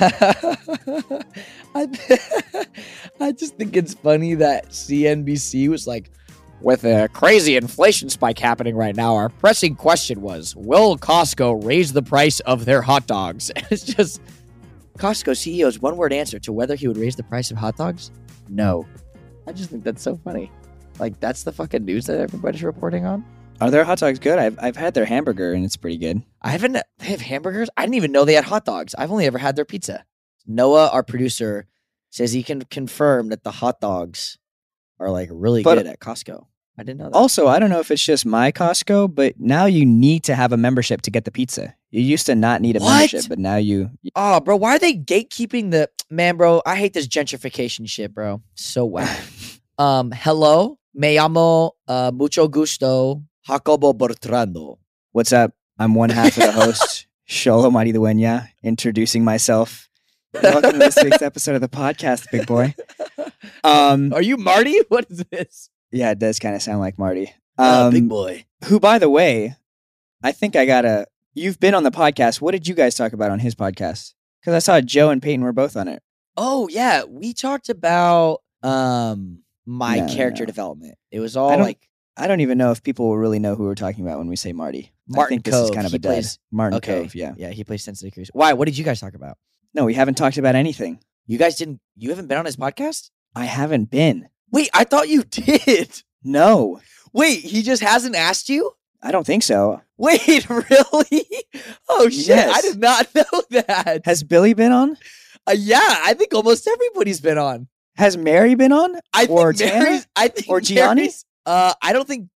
I, I just think it's funny that CNBC was like, with a crazy inflation spike happening right now, our pressing question was, will Costco raise the price of their hot dogs? it's just Costco CEO's one word answer to whether he would raise the price of hot dogs? No. I just think that's so funny. Like, that's the fucking news that everybody's reporting on. Are their hot dogs good? I've, I've had their hamburger and it's pretty good. I haven't, they have hamburgers? I didn't even know they had hot dogs. I've only ever had their pizza. Noah, our producer, says he can confirm that the hot dogs are like really But- good at Costco. I didn't know that. Also, I don't know if it's just my Costco, but now you need to have a membership to get the pizza. You used to not need a What? membership, but now you. Oh, bro, why are they gatekeeping the man, bro? I hate this gentrification shit, bro. So whack. um, hello, me llamo uh, mucho gusto, Jacobo Bertrando. What's up? I'm one half of the host, Xolo Maridueña, introducing myself. Welcome to this week's episode of the podcast, big boy. Um, Are you Marty? What is this? yeah, it does kind of sound like Marty. Uh, Um, big boy. who, by the way, I think I gotta. You've been on the podcast. What did you guys talk about on his podcast? Because I saw Joe and Peyton were both on it. Oh yeah, we talked about um my no, character no. development. It was all like I don't even know if people will really know who we're talking about when we say Marty. I Martin think this is Kove. kind of He a dud. plays- Martin okay, Kove, yeah. yeah, he plays Sensei Kreese. Why? What did you guys talk about? No, we haven't talked about anything. You guys didn't. You haven't been on his podcast. I haven't been. Wait, I thought you did. No, Wait, he just hasn't asked you. I don't think so. Wait, really? Oh shit! I Yes. did not know that. Has Billy been on? Uh, yeah, I think almost everybody's been on. Has Mary been on? I Or think Tanner? Mary's. I think Or Gianni? Mary's- Uh, I don't think.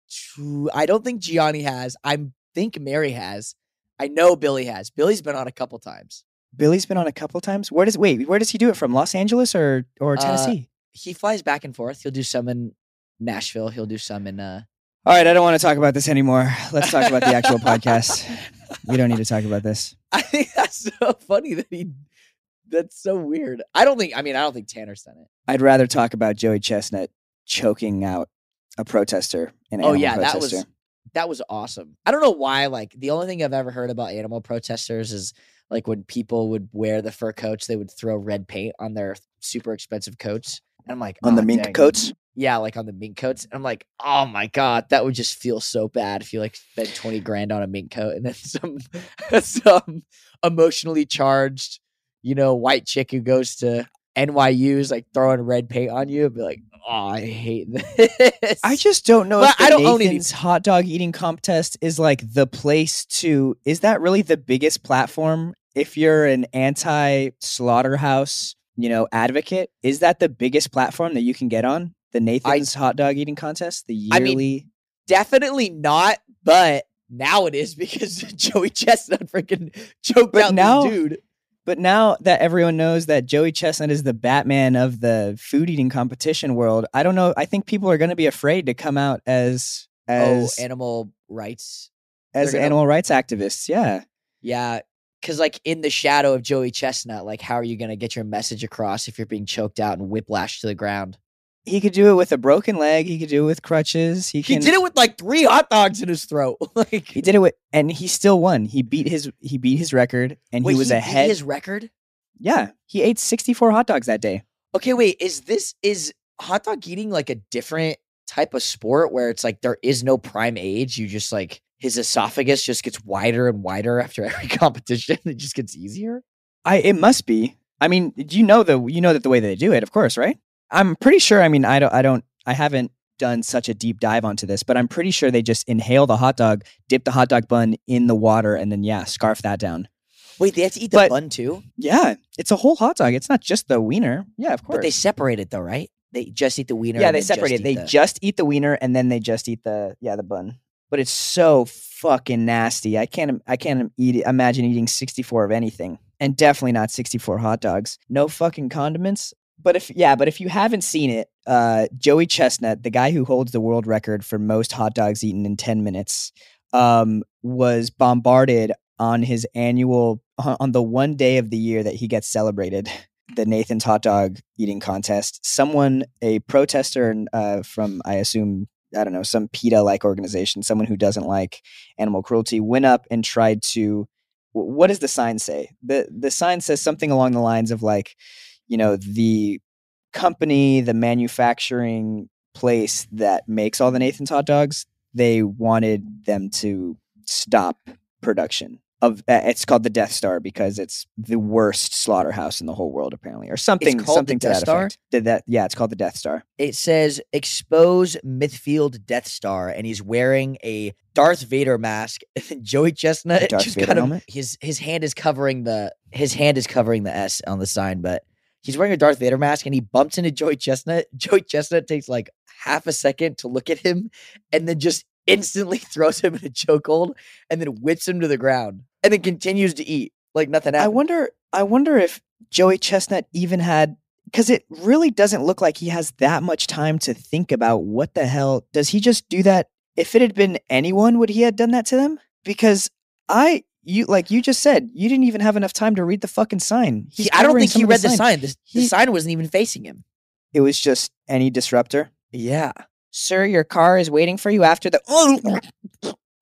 I don't think Gianni has. I think Mary has. I know Billy has. Billy's been on a couple times. Billy's been on a couple times. Where does wait? Where does he do it from? Los Angeles or or Uh, Tennessee? He flies back and forth. He'll do some in Nashville. He'll do some in. uh All right, I don't want to talk about this anymore. Let's talk about the actual podcast. We don't need to talk about this. I think that's so funny that he. That's so weird. I don't think. I mean, I don't think Tanner's done it. I'd rather talk about Joey Chestnut choking out a protester. In an Oh animal yeah, that was that was awesome. I don't know why. Like the only thing I've ever heard about animal protesters is like when people would wear the fur coats, they would throw red paint on their super expensive coats. And I'm like, on the "Oh, mink dang." coats. Yeah, like on the mink coats. And I'm like, oh my god, that would just feel so bad if you like spent twenty grand on a mink coat and then some some emotionally charged, you know, white chick who goes to NYU is like throwing red paint on you. I'd be like, oh, I hate this. I just don't know But if I don't own any- Nathan's hot dog eating contest is like the place to. Is that really the biggest platform? If you're an anti-slaughterhouse, you know, advocate, is that the biggest platform that you can get on? The Nathan's hot dog eating contest, the I mean, yearly. definitely not, but now it is because Joey Chestnut freaking choked But out now- dude. But now that everyone knows that Joey Chestnut is the Batman of the food eating competition world, I don't know. I think people are going to be afraid to come out as oh, as oh, animal rights. as gonna- animal rights activists. Yeah. Yeah. Cause like in the shadow of Joey Chestnut, like how are you gonna get your message across if you're being choked out and whiplashed to the ground? He could do it with a broken leg. He could do it with crutches. He He did it with like three hot dogs in his throat. like He did it with, and he still won. He beat his he beat his record, and wait, he was beat ahead. his record. yeah, he ate sixty four hot dogs that day. Okay, wait, is this is hot dog eating like a different type of sport where it's like there is no prime age? You just like his esophagus just gets wider and wider after every competition. It just gets easier. I it must be. I mean, do you know the you know that the way they do it, of course, right? I'm pretty sure. I mean, I don't. I don't. I haven't done such a deep dive onto this, but I'm pretty sure they just inhale the hot dog, dip the hot dog bun in the water, and then yeah, scarf that down. Wait, they have to eat the But- bun too? Yeah, it's a whole hot dog. It's not just the wiener. Yeah, of course. But they separate it though, right? They just eat the wiener. yeah, and they then separate it. eat They the- just eat the wiener and then they just eat the yeah the bun. But it's so fucking nasty. I can't I can't eat it, imagine eating 64 of anything. And definitely not 64 hot dogs. No fucking condiments. But if yeah, but if you haven't seen it, uh Joey Chestnut, the guy who holds the world record for most hot dogs eaten in 10 minutes, um was bombarded on his annual on the one day of the year that he gets celebrated the Nathan's hot dog eating contest. Someone, a protester uh, from, I assume, I don't know, some PETA like organization, someone who doesn't like animal cruelty, went up and tried to what does the sign say? the The sign says something along the lines of like, you know, the company, the manufacturing place that makes all the Nathan's hot dogs, they wanted them to stop production of. Uh, it's called the Death Star because it's the worst slaughterhouse in the whole world, apparently, or something. called the something to Death that Star? effect. Did that? Yeah, it's called the Death Star. It says expose Mythfield Death Star, and he's wearing a Darth Vader mask. Joey Chestnut Darth just Vader kind of helmet? his his hand is covering the his hand is covering the S on the sign, but he's wearing a Darth Vader mask and he bumps into Joey Chestnut. Joey Chestnut takes like half a second to look at him and then just instantly throws him in a chokehold and then whips him to the ground and then continues to eat like nothing I wonder. I wonder if Joey Chestnut even had because it really doesn't look like he has that much time to think about what the hell does he just do that. If it had been anyone, would he have done that to them? Because I, you like you just said, you didn't even have enough time to read the fucking sign. He- I don't think he read the sign. The, the He- sign wasn't even facing him. It was just any disruptor. Yeah. Sir, your car is waiting for you after the.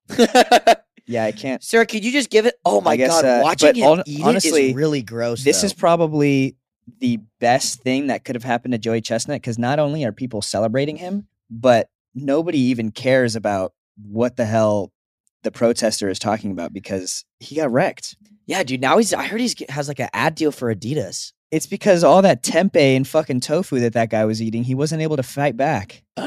yeah, I can't. Sir, could you just give it? Oh my guess, god, uh, watching him hon- eat honestly, it is really gross. This though. is probably the best thing that could have happened to Joey Chestnut because not only are people celebrating him, but nobody even cares about what the hell the protester is talking about because he got wrecked. yeah, dude. Now he's. I heard he's has like an ad deal for Adidas. It's because all that tempeh and fucking tofu that that guy was eating, he wasn't able to fight back.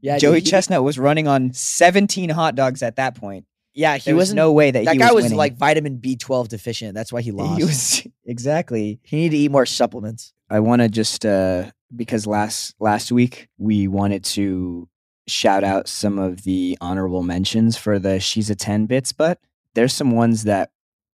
yeah, dude, Joey he- Chestnut was running on 17 hot dogs at that point. Yeah, he There was no way that, that he guy was winning. like vitamin B twelve deficient. That's why he lost. he was exactly. he needed to eat more supplements. I want to just uh because last last week we wanted to shout out some of the honorable mentions for the she's a 10 bits but there's some ones that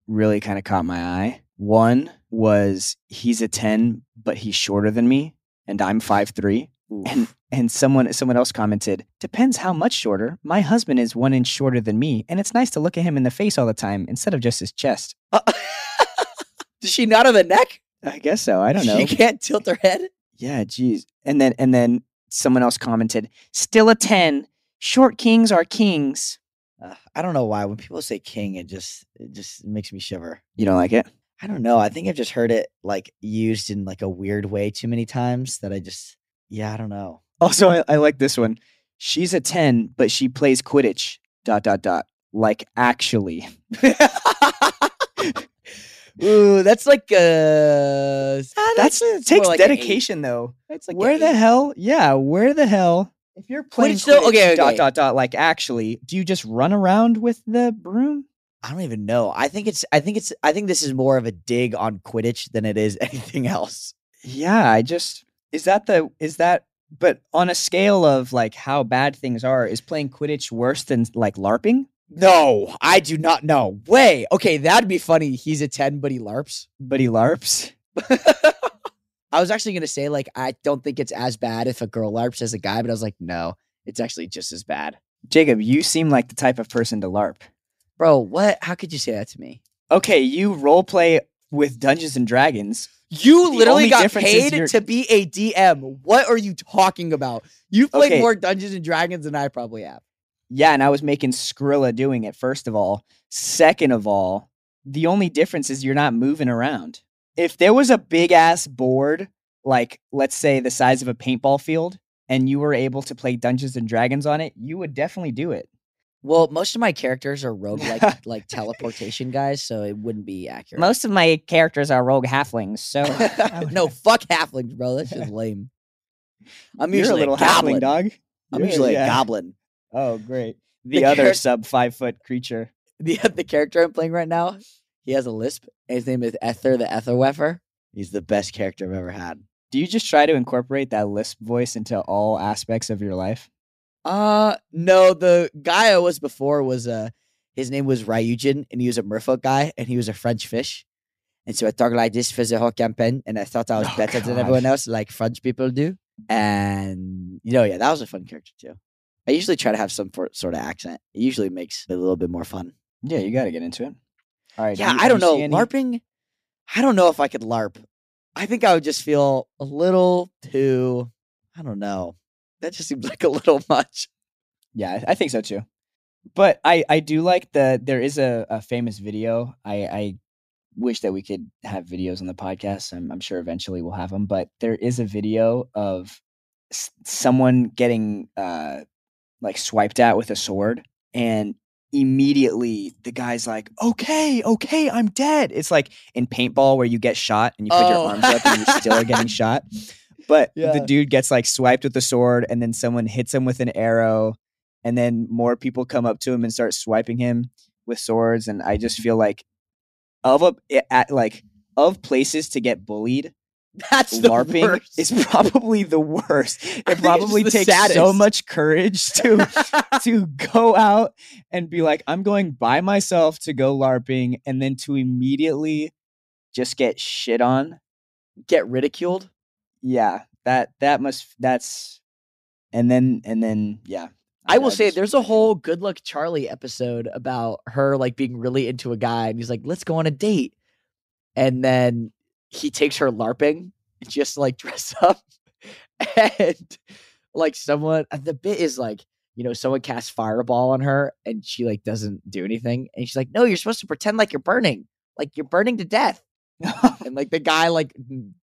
really kind of caught my eye. One was he's a 10 but he's shorter than me and I'm 5'3 and and someone someone else commented depends how much shorter my husband is one inch shorter than me and it's nice to look at him in the face all the time instead of just his chest uh, Does she not have a neck? i guess so i don't know She can't tilt her head. Yeah, geez. And then and then someone else commented, "Still a ten. Short kings are kings." Uh, I don't know why when people say king, it just it just makes me shiver. You don't like it? I don't know. I think I've just heard it like used in like a weird way too many times that I just yeah, I don't know. Also, I, I like this one. She's a ten, but she plays Quidditch. Dot dot dot. Like actually. Ooh, that's like uh That's takes like dedication though. It's like where the eight. hell? Yeah, where the hell? If you're playing Quidditch, though? Quidditch, Okay, dot dot dot. Like actually, do you just run around with the broom? I don't even know. I think it's I think it's I think this is more of a dig on Quidditch than it is anything else. Yeah, I just is that the is that but on a scale of like how bad things are, is playing Quidditch worse than like LARPing? No, I do not know. Way. Okay, that'd be funny. He's a 10, but he LARPs. But he LARPs. I was actually gonna say, like, I don't think it's as bad if a girl LARPs as a guy, but I was like, no, it's actually just as bad. Jacob, you seem like the type of person to LARP. Bro, what? How could you say that to me? Okay, you role play with Dungeons and Dragons. You The literally got paid to be a DM. What are you talking about? You've played Okay. more Dungeons and Dragons than I probably have. Yeah, and I was making Skrilla doing it, first of all. Second of all, the only difference is you're not moving around. If there was a big ass board, like let's say the size of a paintball field, and you were able to play Dungeons and Dragons on it, you would definitely do it. Well, most of my characters are rogue like like teleportation guys, so it wouldn't be accurate. Most of my characters are rogue halflings, so no, fuck halflings, bro. That's just lame. I'm you're a usually little a goblin. halfling dog. I'm You're- usually yeah. a goblin. Oh, great. The, The other charac- sub five foot creature. The the character I'm playing right now, he has a lisp. His name is Ether the Etherweffer. He's the best character I've ever had. Do you just try to incorporate that lisp voice into all aspects of your life? Uh no, the guy I was before was uh his name was Ryujin and he was a merfolk guy and he was a French fish. And so I talked like this for the whole campaign and I thought I was Oh, better than everyone else, like French people do. And you know, yeah, that was a fun character too. I usually try to have some for, sort of accent. It usually makes it a little bit more fun. Yeah, you got to get into it. All right. Yeah, do you- I do don't know. any- LARPing, I don't know if I could LARP. I think I would just feel a little too, I don't know. That just seems like a little much. Yeah, I- I think so too. But I I do like the there is a, a famous video. I I wish that we could have videos on the podcast. I'm, I'm sure eventually we'll have them. But there is a video of s- someone getting uh like swiped at with a sword, and immediately the guy's like, "Okay, okay, I'm dead." It's like in paintball where you get shot and you put your Oh. arms up and you still are getting shot. But Yeah. the dude gets like swiped with a sword, and then someone hits him with an arrow, and then more people come up to him and start swiping him with swords. And I just feel like of a at like of places to get bullied, That's the LARPing is probably the worst. It probably takes so much courage to to go out and be like, I'm going by myself to go LARPing, and then to immediately just get shit on. get ridiculed. Yeah, that that must that's and then and then yeah. I will say there's a whole Good Luck Charlie episode about her like being really into a guy and he's like, let's go on a date. And then he takes her LARPing just like dress up. And like someone the bit is like, you know, someone casts fireball on her and she like doesn't do anything. And she's like, No, you're supposed to pretend like you're burning. Like you're burning to death. And like the guy like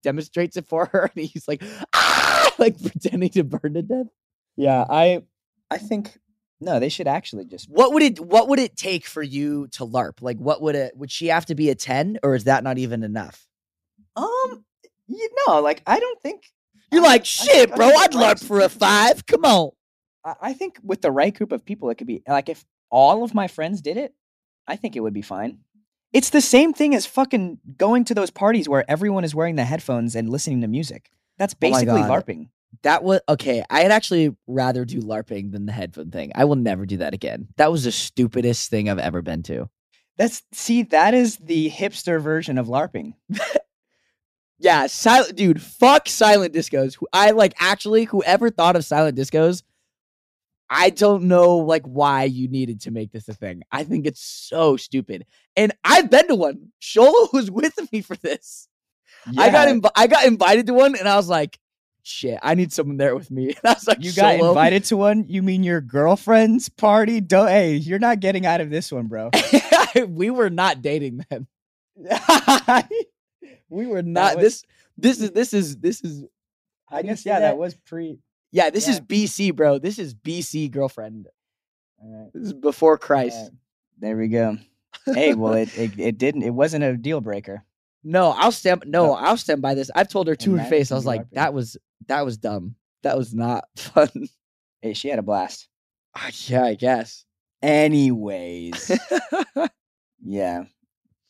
demonstrates it for her and he's like, ah! like pretending to burn to death. yeah, I I think no, they should actually just What would it what would it take for you to LARP? Like what would it would she have to be a 10 or is that not even enough? Um you know, like I don't think You're I- like, shit, I bro, I'd LARP for a five. Come on. I I think with the right group of people, it could be like if all of my friends did it, I think it would be fine. It's the same thing as fucking going to those parties where everyone is wearing the headphones and listening to music. That's Oh basically God. LARPing. That was okay. I'd actually rather do LARPing than the headphone thing. I will never do that again. That was the stupidest thing I've ever been to. That's see, that is the hipster version of LARPing. Yeah, silent dude, fuck silent discos. Who- I like actually whoever thought of silent discos, I don't know like why you needed to make this a thing. I think it's so stupid. And I've been to one. Xolo was with me for this. I got Yeah, inv- I got invited to one and I was like, shit, I need someone there with me. And I was like, you got "Xolo?" invited to one. You mean your girlfriend's party? Don't hey, you're not getting out of this one, bro. we were not dating then. We were not was- this this is this is this is I guess yeah, that? that was pre. yeah, this is BC, bro. This is BC girlfriend. All right. This is before Christ. There we go. Hey, well, it, it it didn't. It wasn't a deal breaker. No, I'll stand no, Oh. I'll stand by this. I've told her to And her face. I was like, that was that was dumb. That was not fun. Hey, she had a blast. Ah, yeah, I guess. Anyways, yeah.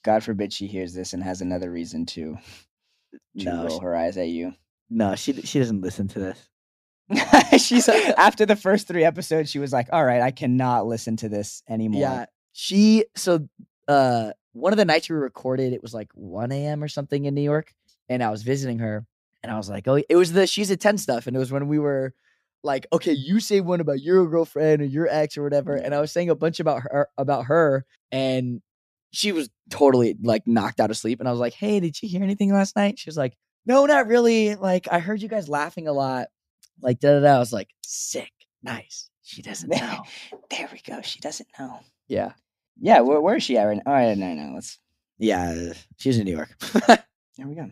God forbid she hears this and has another reason to to No, roll she- her eyes at you. no, she she doesn't listen to this. She's after the first three episodes, she was like, "All right, I cannot listen to this anymore." Yeah. She so uh one of the nights we recorded, it was like 1 a.m. or something in New York. And I was visiting her and I was like, Oh, it was the she's a 10 stuff. And it was when we were like, okay, you say one about your girlfriend or your ex or whatever. And I was saying a bunch about her about her, and she was totally like knocked out of sleep. And I was like, Hey, did you hear anything last night? She was like, No, not really. Like, I heard you guys laughing a lot. Like da da da. I was like, sick, nice. She doesn't know. There we go. She doesn't know. yeah. Yeah, where, where is she at right now? All right, no, no, let's. Yeah, she's in New York. There we go.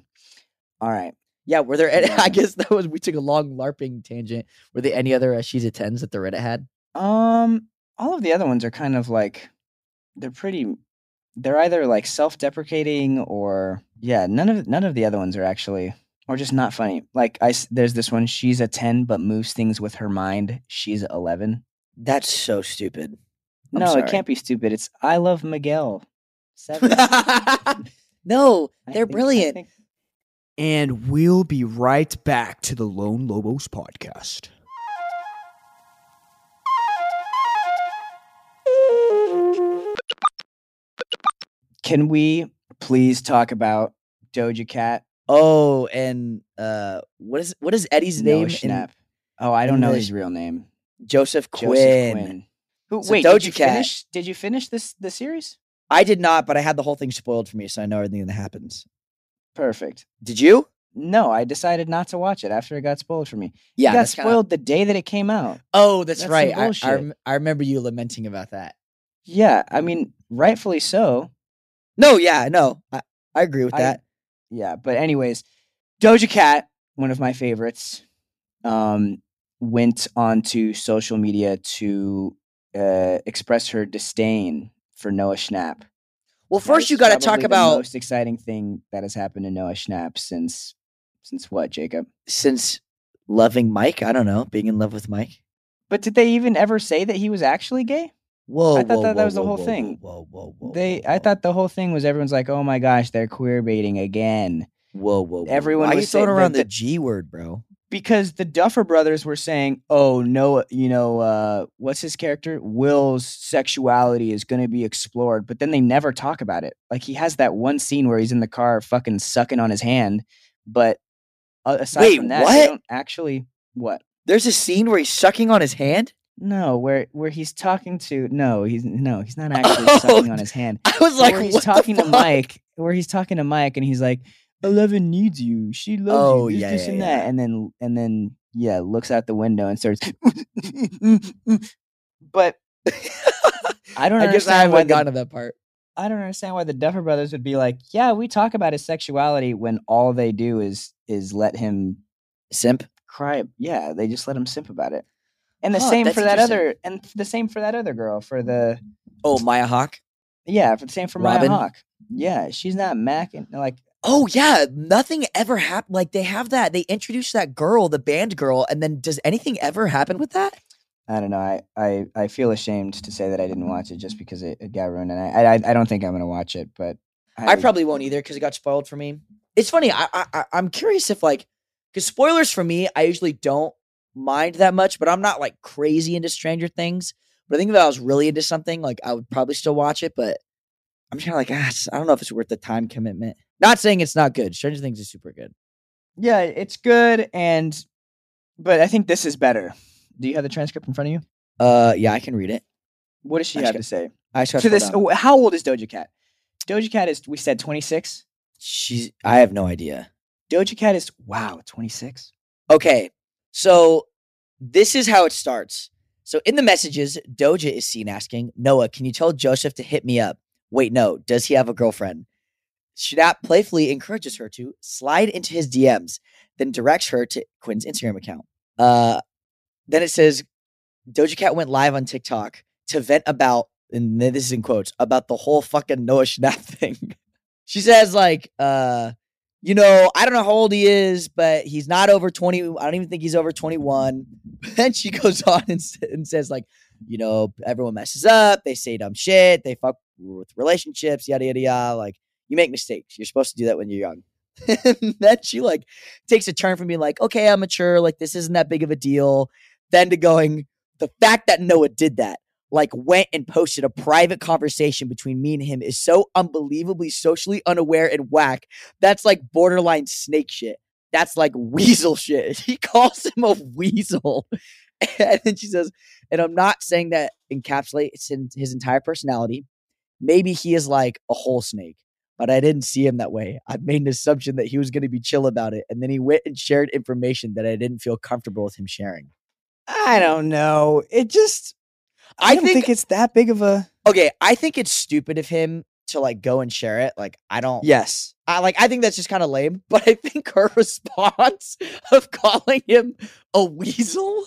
All right. yeah, were there? Any, I guess that was we took a long LARPing tangent. Were there any other uh, she's a tens that the Reddit had? Um, all of the other ones are kind of like they're pretty. They're either like self-deprecating or yeah. None of none of the other ones are actually or just not funny. Like I, s- there's this one. She's a ten, but moves things with her mind. She's eleven. That's so stupid. I'm no, sorry. it can't be stupid. It's I love Miguel. Seven. no, they're think- brilliant. think- And we'll be right back to the Lone Lobos podcast. Can we please talk about Doja Cat? Oh, and uh, what is what is Eddie's Noah name? in Oh, I don't know the- his real name. Joseph Quinn. Joseph Quinn. Who, So wait, did you Doja Cat- finish? Did you finish this the series? I did not, but I had the whole thing spoiled for me, so I know everything that happens. Perfect. Did you? No, I decided not to watch it after it got spoiled for me. Yeah, it got that's kinda- spoiled the day that it came out. oh, that's, That's right. I, I, rem- I remember you lamenting about that. Yeah, I mean, rightfully so. No, yeah, no, I, I agree with I- that. Yeah, but anyways, Doja Cat, one of my favorites, um, went onto social media to uh, express her disdain for Noah Schnapp. well, first you got to talk the about most exciting thing that has happened to Noah Schnapp since since what, Jacob? since loving Mike. I don't know, being in love with Mike. But did they even ever say that he was actually gay? Whoa, I thought whoa, that- that whoa, was the whole whoa, thing. Whoa, whoa, whoa. They, whoa, I thought the whole thing was everyone's like, "Oh my gosh, they're queer baiting again," Whoa, whoa, whoa. everyone Why are you was throwing around the the- G word, bro? because the Duffer brothers were saying, "Oh no, you know, uh, what's his character? Will's sexuality is going to be explored," but then they never talk about it. Like he has that one scene where he's in the car, fucking sucking on his hand, but uh, aside Wait, from that, what? they don't actually what. There's a scene where he's sucking on his hand. No, where where he's talking to no, he's no, he's not actually Oh, sucking on his hand. I was like, where he's talking to? Mike, where he's talking to Mike, and he's like, "Eleven needs you. She loves Oh, you. This, yeah, this, yeah, and yeah. that." And then, and then, yeah, looks out the window and starts. but I don't I guess I haven't gotten to that part. I don't understand why the Duffer Brothers would be like, "Yeah, we talk about his sexuality," when all they do is is let him Simp. cry. Yeah, they just let him simp about it. And the same for that other, and the same for that other girl for the Oh, Maya Hawke. yeah, for the same for Robin? Maya Hawke. Yeah, she's not macking like Oh yeah, nothing ever happened. Like they have that. They introduced that girl, the band girl, and then does anything ever happen with that? I don't know. I, I, I feel ashamed to say that I didn't watch it just because it, it got ruined, and I, I I don't think I'm gonna watch it. But I probably won't either because it got spoiled for me. It's funny. I, I I- I'm curious if like because spoilers for me, I usually don't mind that much, but I'm not like crazy into Stranger Things. But I think if I was really into something, like I would probably still watch it. But I'm kind of like, ah, I don't know if it's worth the time commitment. Not saying it's not good. Stranger Things is super good. yeah, it's good, and but I think this is better. Do you have the transcript in front of you? Uh, yeah, I can read it. What does she I have just to say I just to this? down. How old is Doja Cat? Doja Cat is we said 26. She's. I have no idea. Doja Cat is wow 26. Okay, so this is how it starts. So in the messages, Doja is seen asking Noah, "Can you tell Joseph to hit me up?" Wait, no. Does he have a girlfriend? Schnapp playfully encourages her to slide into his DMs, then directs her to Quinn's Instagram account. Uh, then it says Doja Cat went live on TikTok to vent about, and this is in quotes, about the whole fucking Noah Schnapp thing. she says like, uh, you know, I don't know how old he is, but he's not over 20. I don't even think he's over 21. then she goes on and, and says, like, you know, everyone messes up. They say dumb shit. They fuck with relationships, yada, yada, yada. Like, you make mistakes. You're supposed to do that when you're young. and then she, like, takes a turn from being like, okay, I'm mature. Like, this isn't that big of a deal. Then to going, the fact that Noah did that, like, went and posted a private conversation between me and him is so unbelievably socially unaware and whack that's like borderline snake shit. That's like weasel shit. He calls him a weasel. And then she says, and I'm not saying that encapsulates his entire personality. Maybe he is like a whole snake, but I didn't see him that way. I made an assumption that he was going to be chill about it. And then he went and shared information that I didn't feel comfortable with him sharing. I don't know. It just I, I don't think- think, it's that big of a Okay, I think it's stupid of him to like go and share it. Like, I don't. yes. I like I think that's just kind of lame, but I think her response of calling him a weasel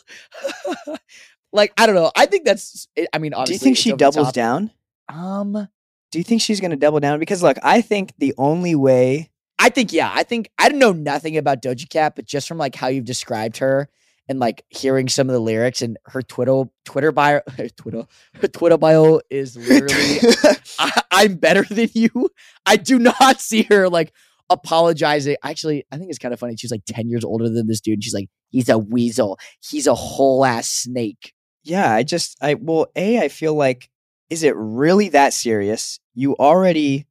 like I don't know. I think that's I mean obviously. Do you think she doubles down? Um Do you think she's going to double down? Because look, I think the only way I think yeah, I think I don't know nothing about Doja Cat, but just from like how you've described her and like hearing some of the lyrics and her Twitter Twitter bio her Twitter her Twitter bio is literally I, I'm better than you. I do not see her like apologizing. Actually, I think it's kind of funny. She's like 10 years older than this dude. And She's like, he's a weasel. He's a whole ass snake. yeah, I just I well, A, I feel like is it really that serious? You already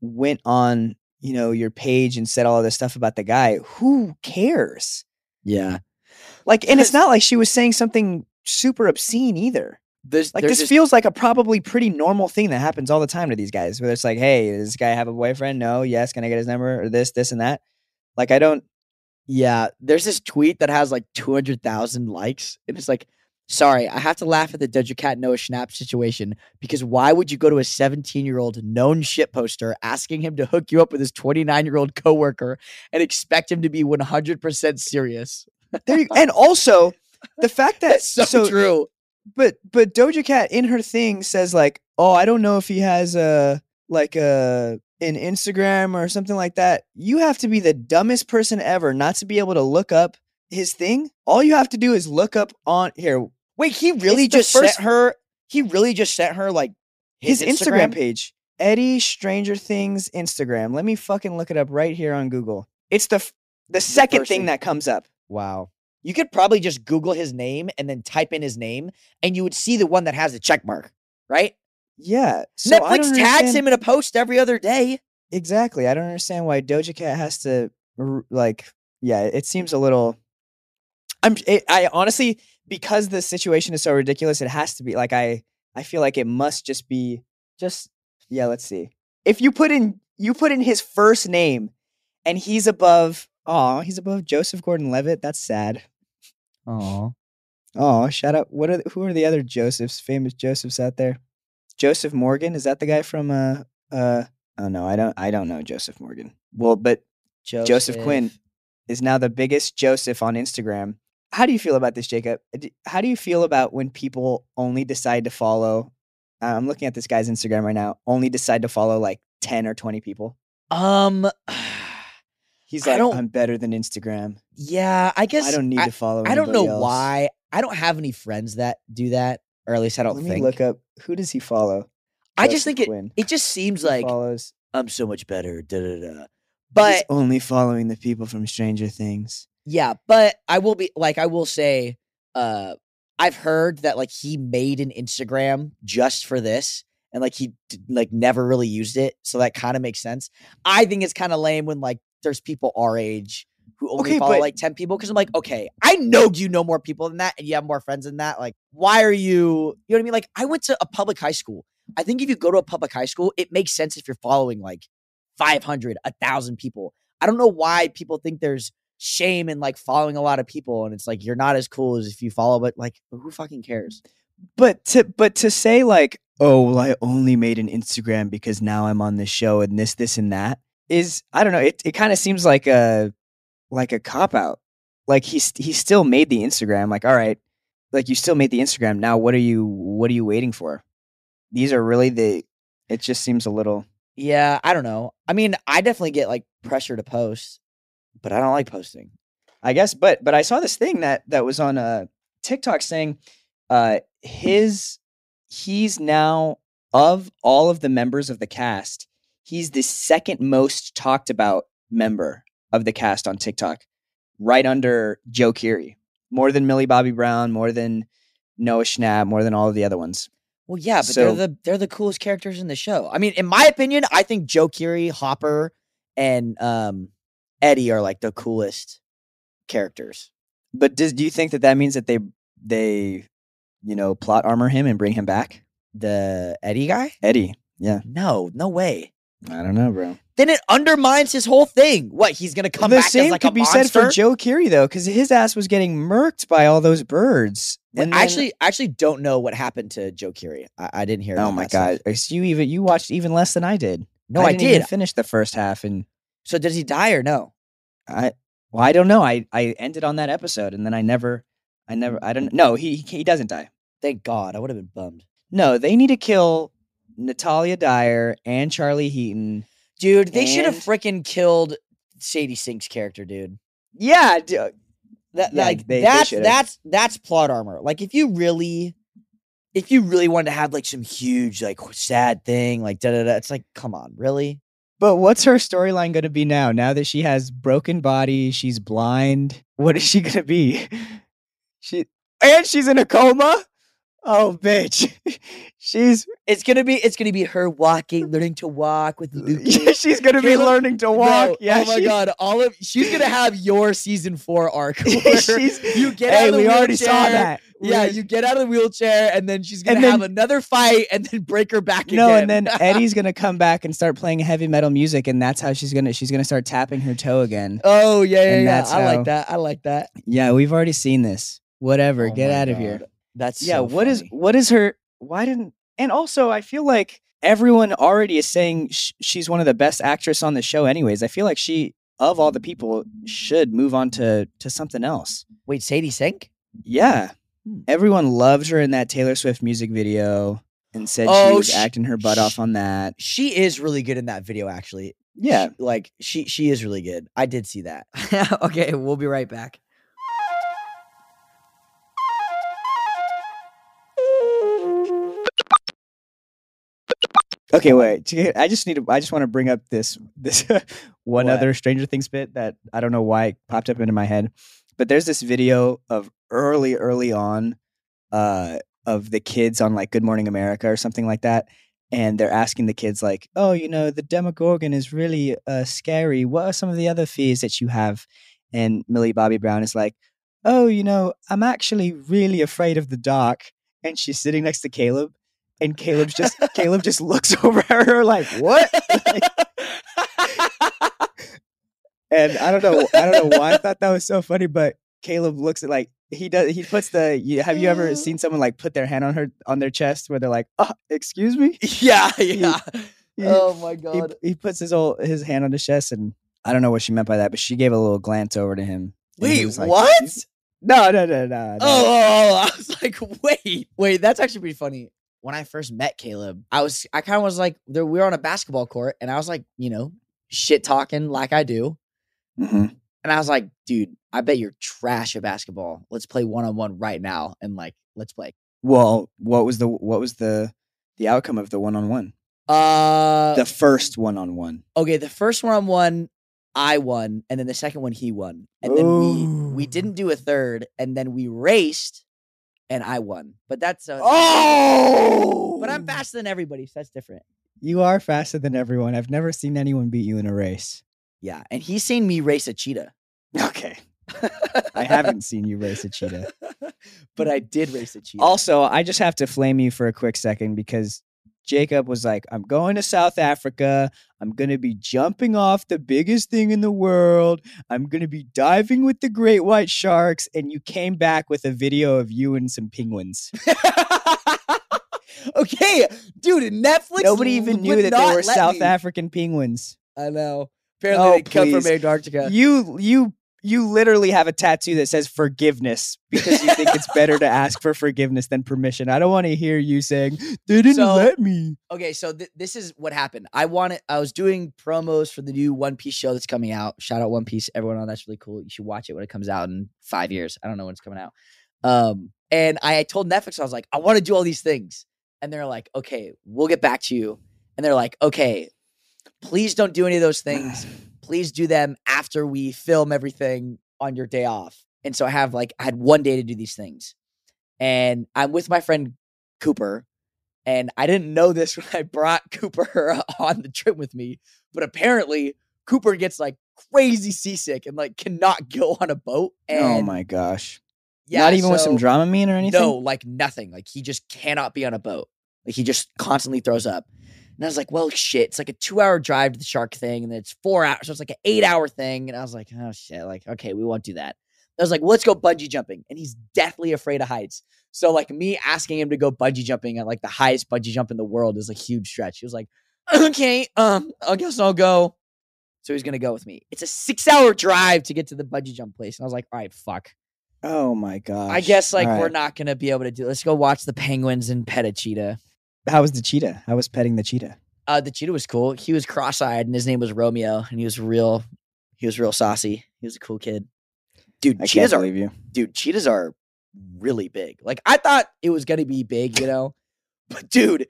went on, you know, your page and said all of this stuff about the guy. Who cares? Yeah. Like and it's not like she was saying something super obscene either. This Like this just- feels like a probably pretty normal thing that happens all the time to these guys. Where it's like, hey, does this guy have a boyfriend? No, yes. Can I get his number? Or this, this, and that. Like I don't. Yeah, there's this tweet that has like 200,000 likes, and it's like, sorry, I have to laugh at the Doja Cat Noah Schnapp situation because why would you go to a 17 year old known shit poster asking him to hook you up with his 29 year old coworker and expect him to be 100% serious? There you, and also the fact that That's so, true. but but Doja Cat in her thing says like, "Oh, I don't know if he has a like a an Instagram or something like that." You have to be the dumbest person ever not to be able to look up his thing. All you have to do is look up on here Wait, he really just first- sent her? He really just sent her like his, his, Instagram? page. Eddie Stranger Things Instagram. Let me fucking look it up right here on Google. It's the f- the second thing. that comes up. Wow. You could probably just Google his name and then type in his name, and you would see the one that has the check mark, right? Yeah. So Netflix tags understand- him in a post every other day. Exactly. I don't understand why Doja Cat has to like. Yeah, it seems a little. I'm. It, I honestly, because the situation is so ridiculous, it has to be like I. I feel like it must just be just. Yeah. Let's see. If you put in you put in his first name, and he's above. Oh, he's above Joseph Gordon-Levitt. That's sad. Oh, Oh, shout out. What are the, who are the other Josephs? Famous Josephs out there? Joseph Morgan is that the guy from uh uh? Oh no, I don't. I don't know Joseph Morgan. Well, but Joseph Quinn is now the biggest Joseph on Instagram. How do you feel about this, Jacob? How do you feel about when people only decide to follow? uh, I'm looking at this guy's Instagram right now. Only decide to follow like ten or twenty people. Um, He's like, I'm better than Instagram. yeah, I guess I don't need I, to follow. I don't know else." why. I don't have any friends that do that, or at least I don't Let me think. look up who does he follow. I just think it. Quinn. It just seems He like follows. I'm so much better. Da da da. He's But only following the people from Stranger Things. Yeah, but I will be like I will say uh I've heard that like he made an Instagram just for this and like he like never really used it, so that kind of makes sense. I think it's kind of lame when like there's people our age who only Okay, follow but- like 10 people cuz I'm like, "Okay, I know you know more people than that and you have more friends than that. Like why are you, you know what I mean? Like I went to a public high school. I think if you go to a public high school, it makes sense if you're following like 500, 1000 people. I don't know why people think there's shame in like following a lot of people and it's like you're not as cool as if you follow but like who fucking cares But to but to say like, oh well, I only made an Instagram because now I'm on this show and this, this, and that is I don't know. It it kind of seems like a like a cop out. Like he's he still made the Instagram. Like all right, like you still made the Instagram. Now what are you what are you waiting for? These are really the. It just seems a little. yeah i don't know i mean i definitely get like pressure to post but i don't like posting I guess, but but I saw this thing that that was on uh, TikTok saying uh, his he's now of all of the members of the cast, he's the second most talked about member of the cast on TikTok, right under Joe Keery, more than Millie Bobby Brown, more than Noah Schnapp, more than all of the other ones. well yeah but So- they're the they're the coolest characters in the show. I mean in my opinion i think joe Keery, hopper and um eddie are like the coolest characters. But does, do you think that that means that they they you know plot armor him and bring him back? the eddie guy? Eddie, yeah, no no way I don't know, bro. then it undermines his whole thing what he's gonna come the back same as like could be monster? said for Joe Keery though, because his ass was getting murked by all those birds. And I then- actually, I actually don't know what happened to Joe Keery. I, I didn't hear. oh my god, So you even you watched even less than I did. No, I, didn't did. finish the first half, and So does he die or no? I well, I don't know. I I ended on that episode, and then I never, I never, I don't. No, he he doesn't die. Thank God. I would have been bummed, No, they need to kill Natalia Dyer and Charlie Heaton. dude. They should have And- freaking killed Sadie Sink's character, dude. Yeah, d- uh, That Yeah, like they- they that's should've. that's that's plot armor. Like if you really, if you really wanted to have like some huge like sad thing, like da da da, it's like come on, really? But what's her storyline going to be now? Now that she has broken body, she's blind. What is she going to be? She and she's in a coma. Oh, bitch. She's It's gonna be it's gonna be her walking, learning to walk with Luke. she's gonna be Caleb- learning to walk. Bro, yeah, oh my she- god, all of she's gonna have your season four arc. where she's, you get hey, out of the we already saw wheelchair, that. Yeah, you get out of the wheelchair, and then she's gonna And have then- another fight, and then break her back again. no, and then Eddie's gonna come back and start playing heavy metal music, and that's how she's gonna she's gonna start tapping her toe again. oh yeah, yeah, and yeah. that's I how- like that. I like that. Yeah, we've already seen this. Whatever, Oh get my out of here. God. That's yeah so what is what is her why didn't and also i feel like everyone already is saying sh- she's one of the best actress on the show anyways i feel like she of all the people should move on to to something else Wait, Sadie Sink? yeah Hmm. everyone loved her in that taylor swift music video and said she Oh, was sh- acting her butt off on that She is really good in that video, actually. yeah She- like she she is really good. I did see that. okay, we'll be right back. Okay wait i just need to i just want to bring up this this one What? other stranger things bit that i don't know why it popped up into my head but there's this video of early early on uh of the kids on like good morning america or something like that and they're asking the kids like oh you know the demogorgon is really uh scary what are some of the other fears that you have and millie bobby brown is like oh you know i'm actually really afraid of the dark and she's sitting next to caleb and caleb's just caleb just looks over at her like what and I don't know, I don't know why I thought that was so funny, but Caleb looks at like he does. He puts the. You, have you ever seen someone like put their hand on her on their chest where they're like, "Oh, excuse me"? yeah, yeah. He, oh my god. he puts his whole his hand on his chest, and I don't know what she meant by that, but she gave a little glance over to him. Wait, like, what? No, no, no, no. no. Oh, oh, oh, oh I was like, wait, wait, that's actually pretty funny. When I first met Caleb, I was, I kind of was like, we were on a basketball court, and I was like, you know, shit talking like I do, Mhm. and I was like, dude, I bet you're trash at basketball. Let's play one on one right now, and like, let's play. Well, what was the what was the the outcome of the one on one? Uh, The first one on one. okay, the first one on one, I won, and then the second one he won, and then we we didn't do a third, and then we raced, and I won. But that's uh, Oh, but I'm faster than everybody, so that's different. You are faster than everyone. I've never seen anyone beat you in a race. Yeah, and he's seen me race a cheetah. Okay. I haven't seen you race a cheetah. but I did race a cheetah. Also, I just have to flame you for a quick second because Jacob was like, I'm going to South Africa. I'm going to be jumping off the biggest thing in the world. I'm going to be diving with the great white sharks. And you came back with a video of you and some penguins. okay, dude, Netflix. Nobody even knew that they were South me. African penguins. I know. Apparently, Oh, they come from. Antarctica. You, you, you literally have a tattoo that says forgiveness because you think it's better to ask for forgiveness than permission. I don't want to hear you saying, they didn't So- let me. Okay, so th- this is what happened. I wanted. I was doing promos for the new One Piece show that's coming out. Shout out One Piece, everyone on that's really cool. You should watch it when it comes out in five years. I don't know when it's coming out. Um, and I told Netflix I was like, I want to do all these things, and they're like, okay, we'll get back to you. And they're like, okay, please don't do any of those things. Please do them after we film everything on your day off. And so I have like I had one day to do these things, and I'm with my friend Cooper, and I didn't know this when I brought Cooper on the trip with me, but apparently Cooper gets like crazy seasick and like cannot go on a boat. Oh and oh my gosh. yeah, Not even with some so- Dramamine or anything? No, like nothing. Like he just cannot be on a boat. Like he just constantly throws up. And I was like, well, shit. It's like a two hour drive to the shark thing, and then it's four hours. So it's like an eight hour thing. And I was like, oh shit. Like, okay, we won't do that. I was like, well, let's go bungee jumping. And he's deathly afraid of heights. So like me asking him to go bungee jumping at like the highest bungee jump in the world is a huge stretch. He was like, okay, um, I guess I'll go. So he's gonna go with me. It's a six hour drive to get to the bungee jump place. And I was like, all right, fuck. Oh my god. I guess like All we're not gonna be able to do. Let's go watch the penguins and pet a cheetah. How was the cheetah? How was petting the cheetah? Uh, the cheetah was cool. He was cross-eyed, and his name was Romeo, and he was real. He was real saucy. He was a cool kid. Dude, I cheetahs are you. dude. Cheetahs are really big. Like I thought it was gonna be big, you know, but dude,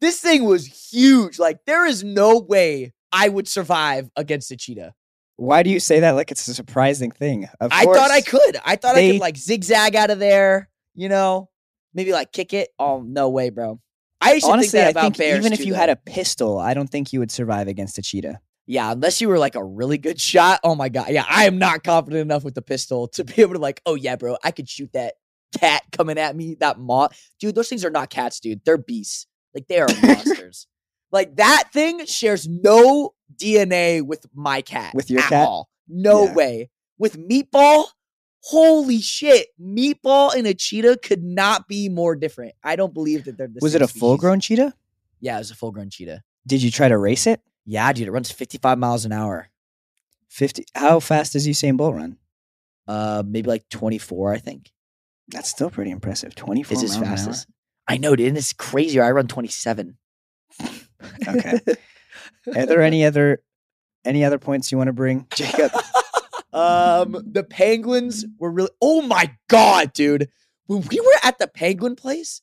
this thing was huge. Like there is no way I would survive against a cheetah. Why do you say that like it's a surprising thing? Of I thought I could. I thought I could like zigzag out of there. You know, maybe like kick it. Oh no way, bro. I used to Honestly, think that I about think bears even if too, you had a pistol, I don't think you would survive against a cheetah. yeah, unless you were like a really good shot. Oh my god, yeah, I am not confident enough with the pistol to be able to like, oh yeah, bro, I could shoot that cat coming at me. That moth, dude, those things are not cats, dude. They're beasts. Like they are monsters. Like that thing shares no DNA with my cat. With your at cat? all. No Yeah. way. With Meatball, holy shit, Meatball and a cheetah could not be more different. I don't believe that they're the Was it a species. full grown cheetah? Yeah, it was a full grown cheetah. Did you try to race it? Yeah, dude, it runs 55 miles an hour. 50 How fast does Usain Bolt run? Uh, maybe like 24, I think. That's still pretty impressive. 24 Is his miles an hour. fastest. I know, dude. And it's crazy. I run 27. Okay. Are there any other any other points you want to bring, Jacob? um, the penguins were really. Oh my god, dude! When we were at the penguin place,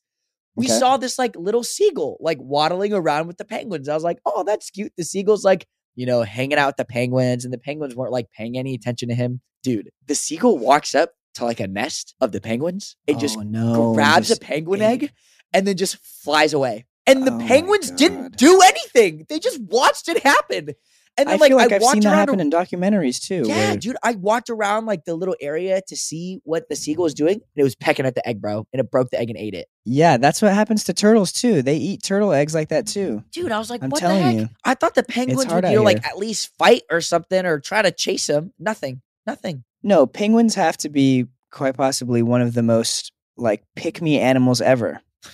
we Okay. saw this like little seagull like waddling around with the penguins. I was like, oh, that's cute. The seagull's like, you know, hanging out with the penguins, and the penguins weren't like paying any attention to him. Dude, the seagull walks up to like a nest of the penguins. It just oh, no, grabs just a penguin ate egg and then just flies away. And the Oh penguins didn't do anything. They just watched it happen. And then I like, feel like I I've seen that happen a- in documentaries too. yeah, where- dude. I walked around like the little area to see what the seagull was doing. And it was pecking at the egg, bro. And it broke the egg and ate it. yeah, that's what happens to turtles too. They eat turtle eggs like that too. Dude, I was like, I'm what the telling heck? you. I thought the penguins would, you know, like at least fight or something or try to chase them. Nothing. Nothing. No, penguins have to be quite possibly one of the most like pick me animals ever.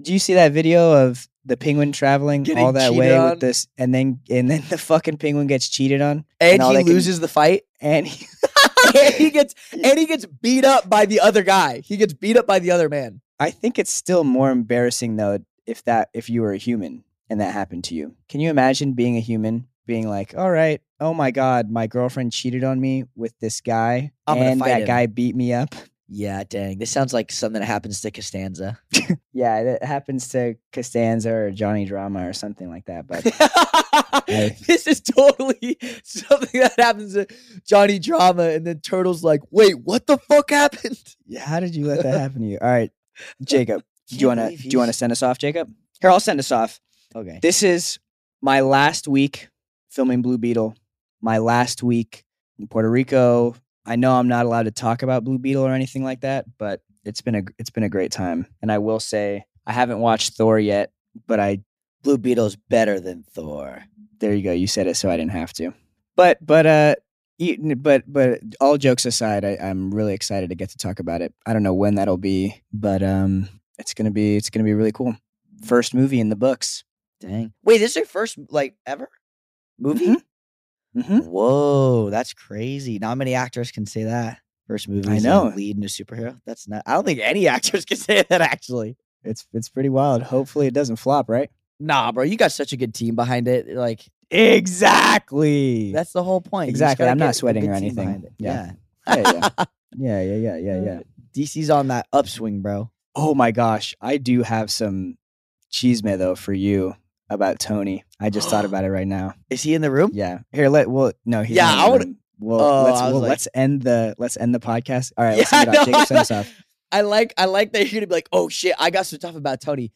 Do you see that video of the penguin traveling Getting all that way on? with this, and then and then the fucking penguin gets cheated on, and all he they can- loses the fight. and he, and he gets and he gets beat up by the other guy. He gets beat up by the other man. I think it's still more embarrassing though if that if you were a human and that happened to you. Can you imagine being a human being like, "All right, oh my god, my girlfriend cheated on me with this guy I'm and fight that him." guy beat me up." Yeah, dang. This sounds like something that happens to Costanza. Yeah, it happens to Costanza or Johnny Drama or something like that, but this is totally something that happens to Johnny Drama, and then Turtle's like, "Wait, what the fuck happened?" yeah, how did you let that happen to you? All right, Jacob, do you want to do you want to send us off, Jacob? Here, I'll send us off. Okay. This is my last week filming Blue Beetle. My last week in Puerto Rico. I know I'm not allowed to talk about Blue Beetle or anything like that, but it's been a it's been a great time. And I will say I haven't watched Thor yet, but I Blue Beetle's better than Thor. there you go. You said it, so I didn't have to. But but uh, but but all jokes aside, I, I'm really excited to get to talk about it. I don't know when that'll be, but um, it's gonna be it's gonna be really cool. First movie in the books. Dang. Wait, this is your first like ever movie? Mhm. Mhm. Whoa, that's crazy. Not many actors can say that. First movie. I know. Lead in a superhero. That's not. I don't think any actors can say that actually. It's it's pretty wild. Hopefully, it doesn't flop, right? Nah, bro, you got such a good team behind it. Like Exactly. that's the whole point. Exactly. I'm not sweating or anything. Yeah. Yeah. yeah, yeah, yeah, yeah, yeah, yeah. DC's on that upswing, bro. Oh my gosh, I do have some chisme though for you about Tony. I just thought about it right now. Is he in the room? Yeah. Here, let well no. He's Yeah, I would-. Well, Oh, let's I was well, like- let's end the let's end the podcast. All right, let's Yeah, it off. no, Jacob, send us off. I like I like that you're gonna be like, oh shit, I got some stuff about Tony.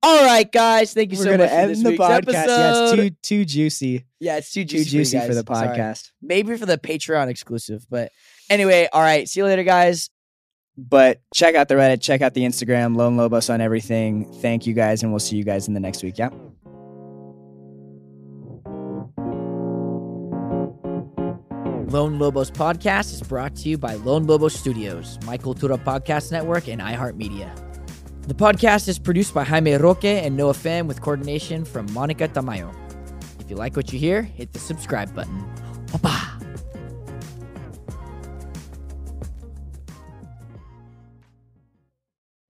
All right, guys, thank you We're so gonna much for end this the week's podcast. Yeah, it's episode. too too juicy, yeah, it's too too juicy, juicy for, for, the guys. Sorry. podcast. Maybe for the Patreon exclusive, but anyway, all right. See you later, guys. But check out the Reddit, check out the Instagram, Lone Lobos on everything. Thank you guys, and we'll see you guys in the next week. Yeah. Lone Lobos podcast is brought to you by Lone Lobos Studios, My Cultura Podcast Network, and iHeartMedia. The podcast is produced by Jaime Roque and Noah Pham with coordination from Monica Tamayo. If you like what you hear, hit the subscribe button. Bye-bye.